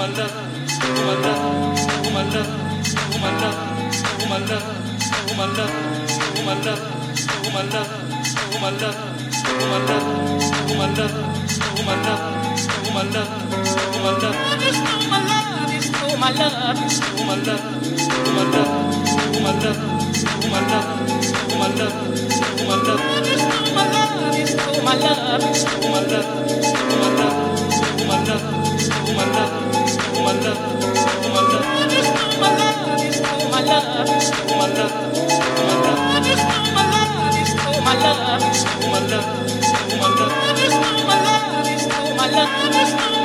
my love, my love, my love my love, stole my love, stole my love, stole my love, stole my love.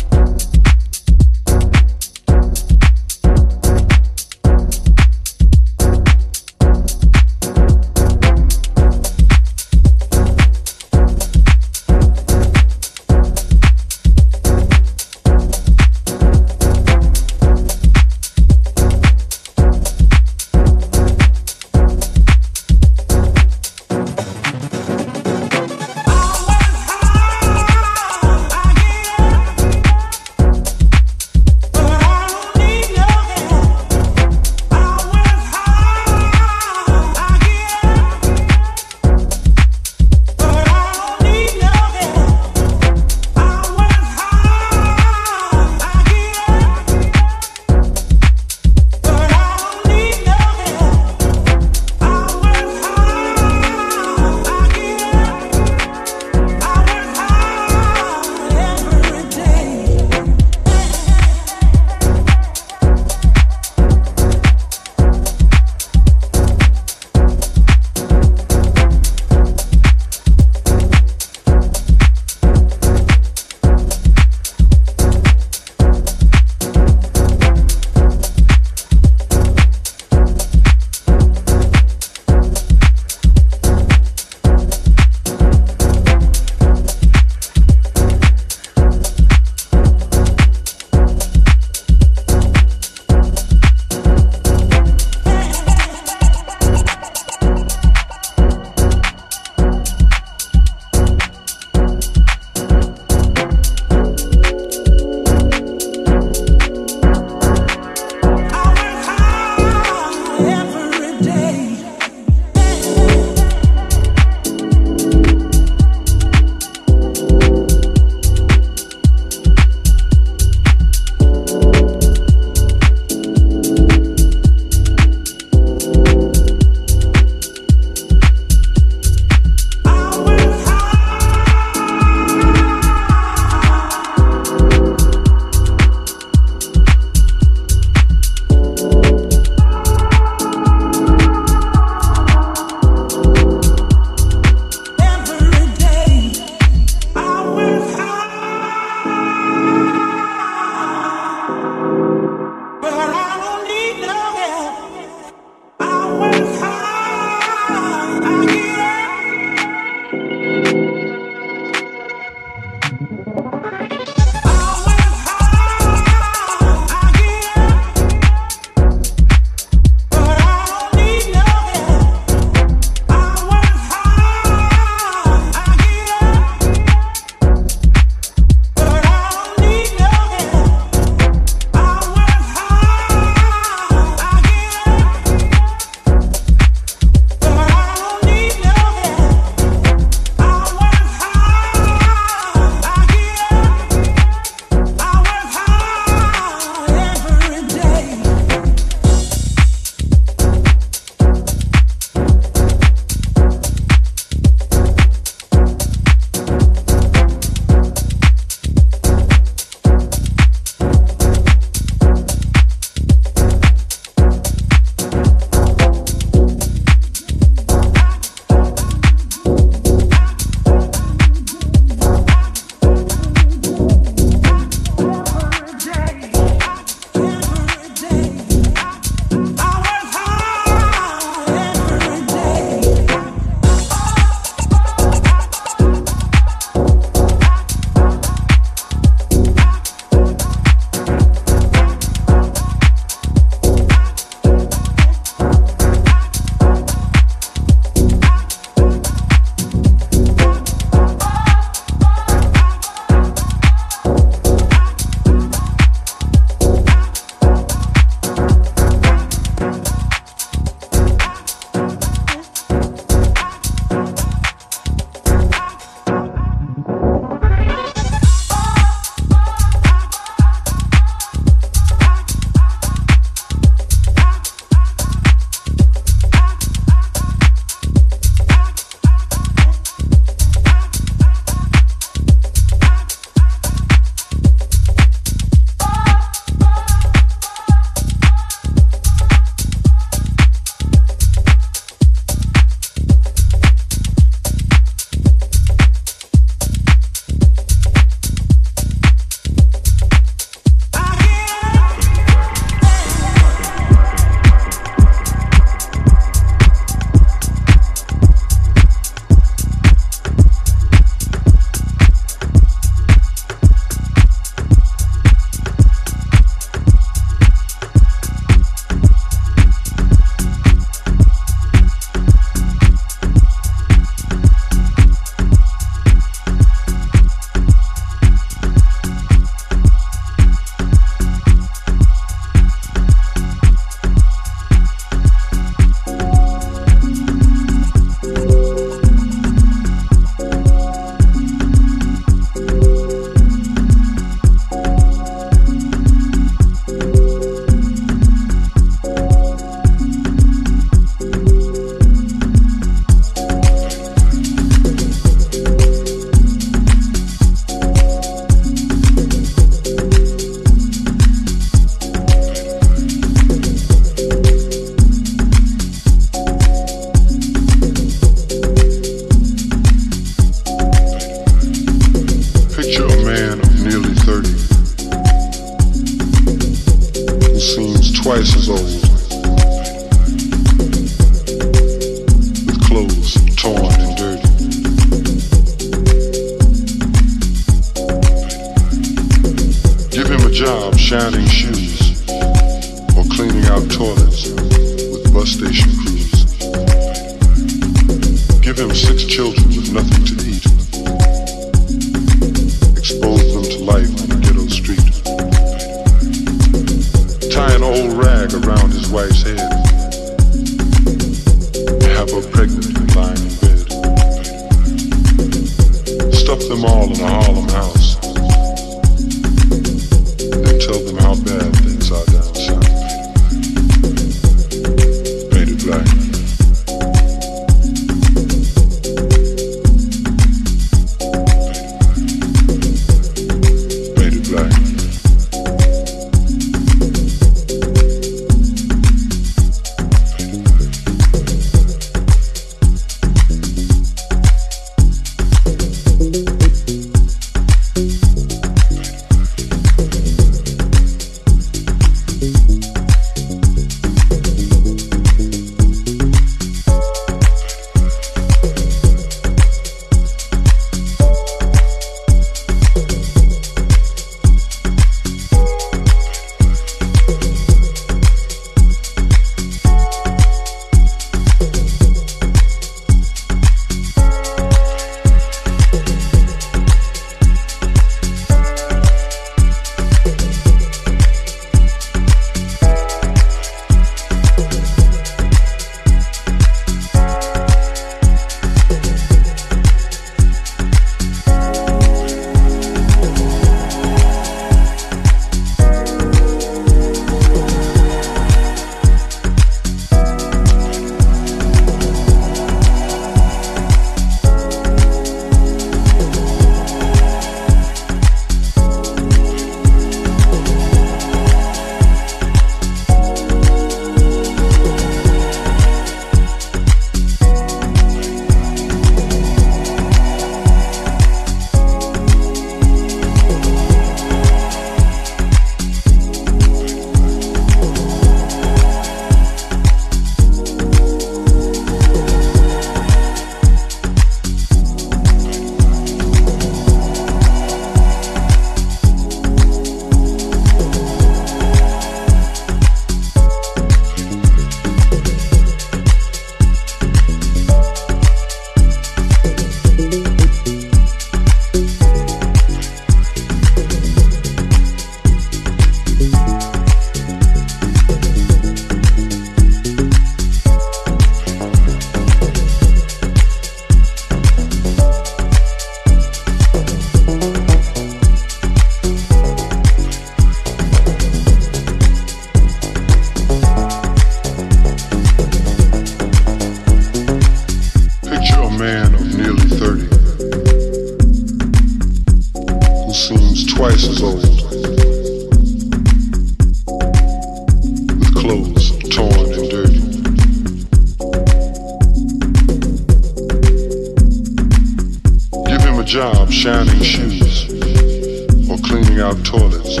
toilets,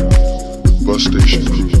bus station.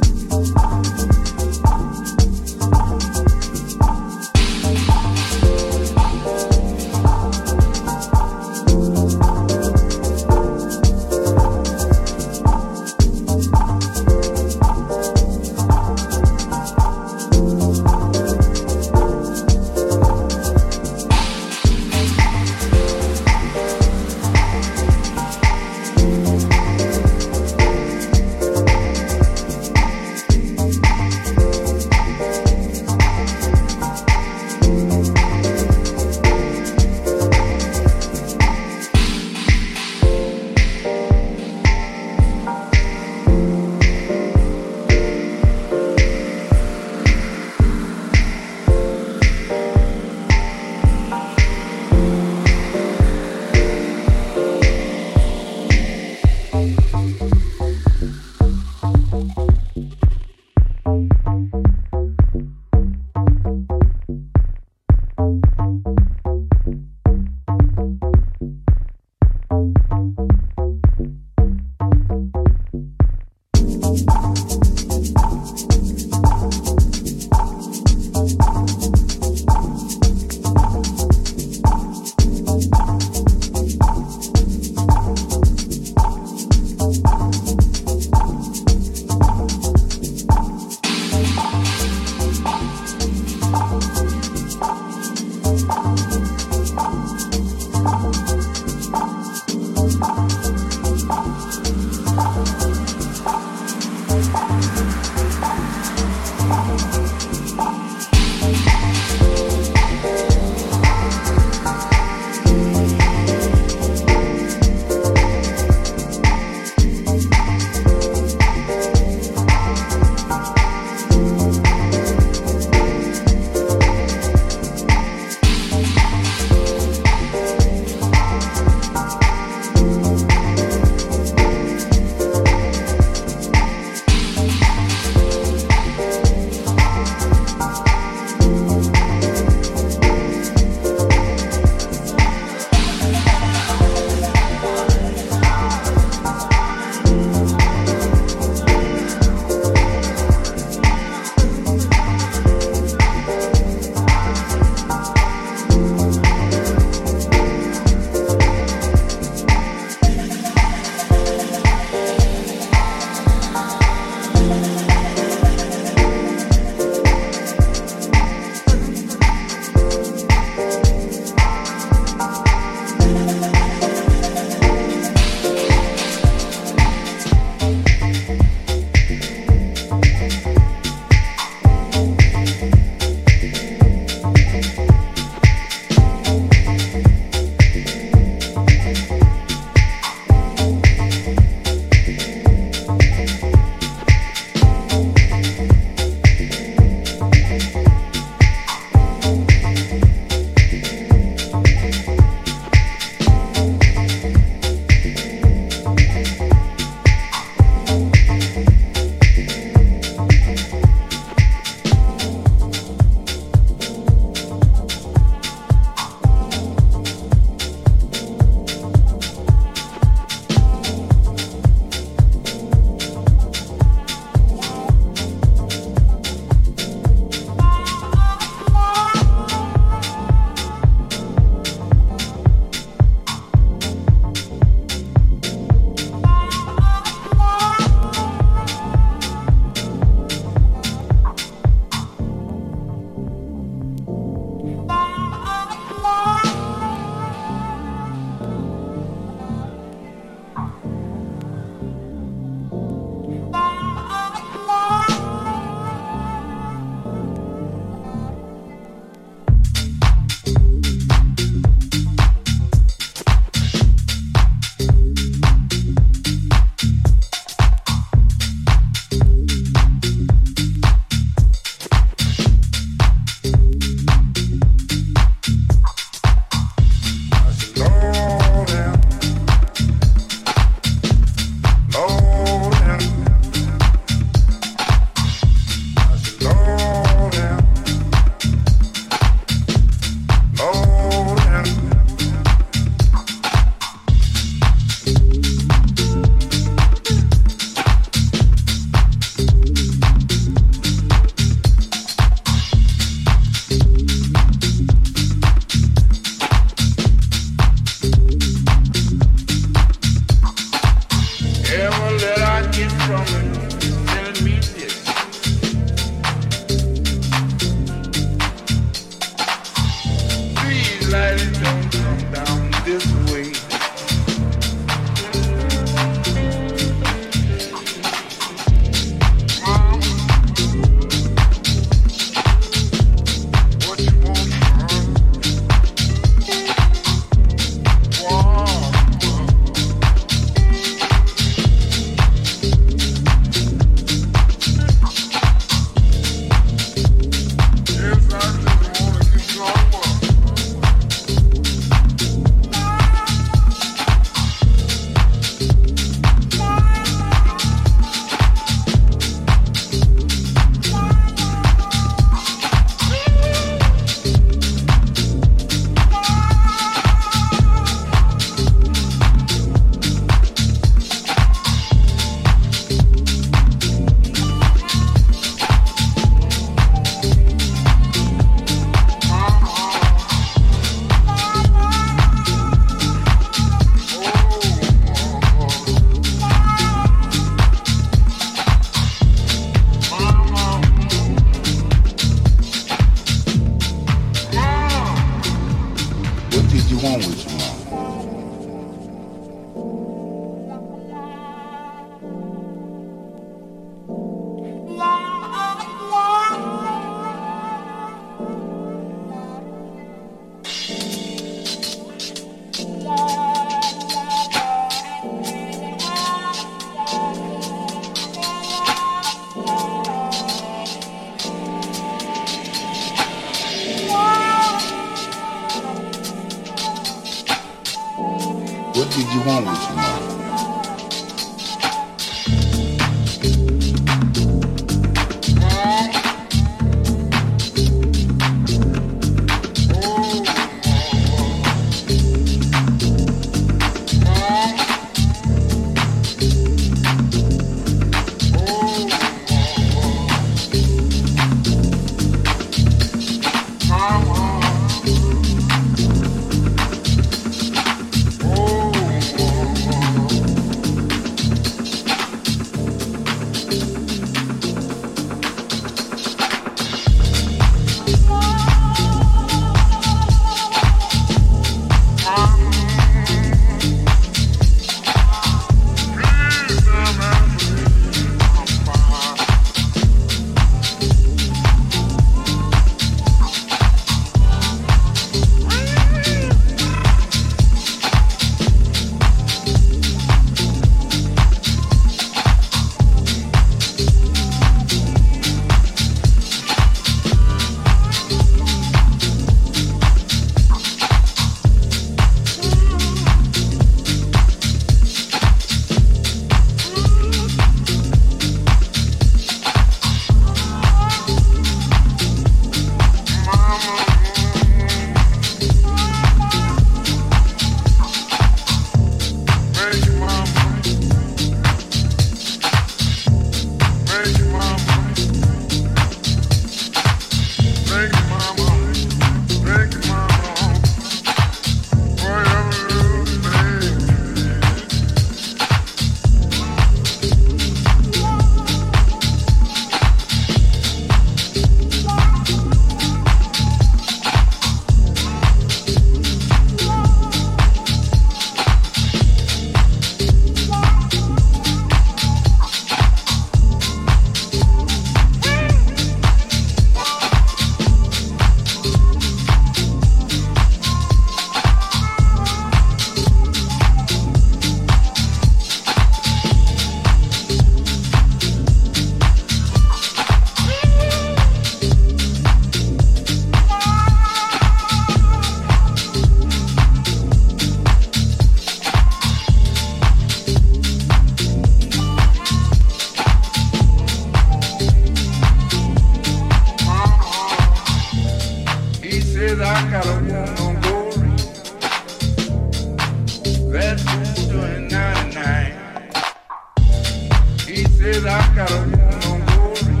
She says I got a woman on glory.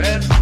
That's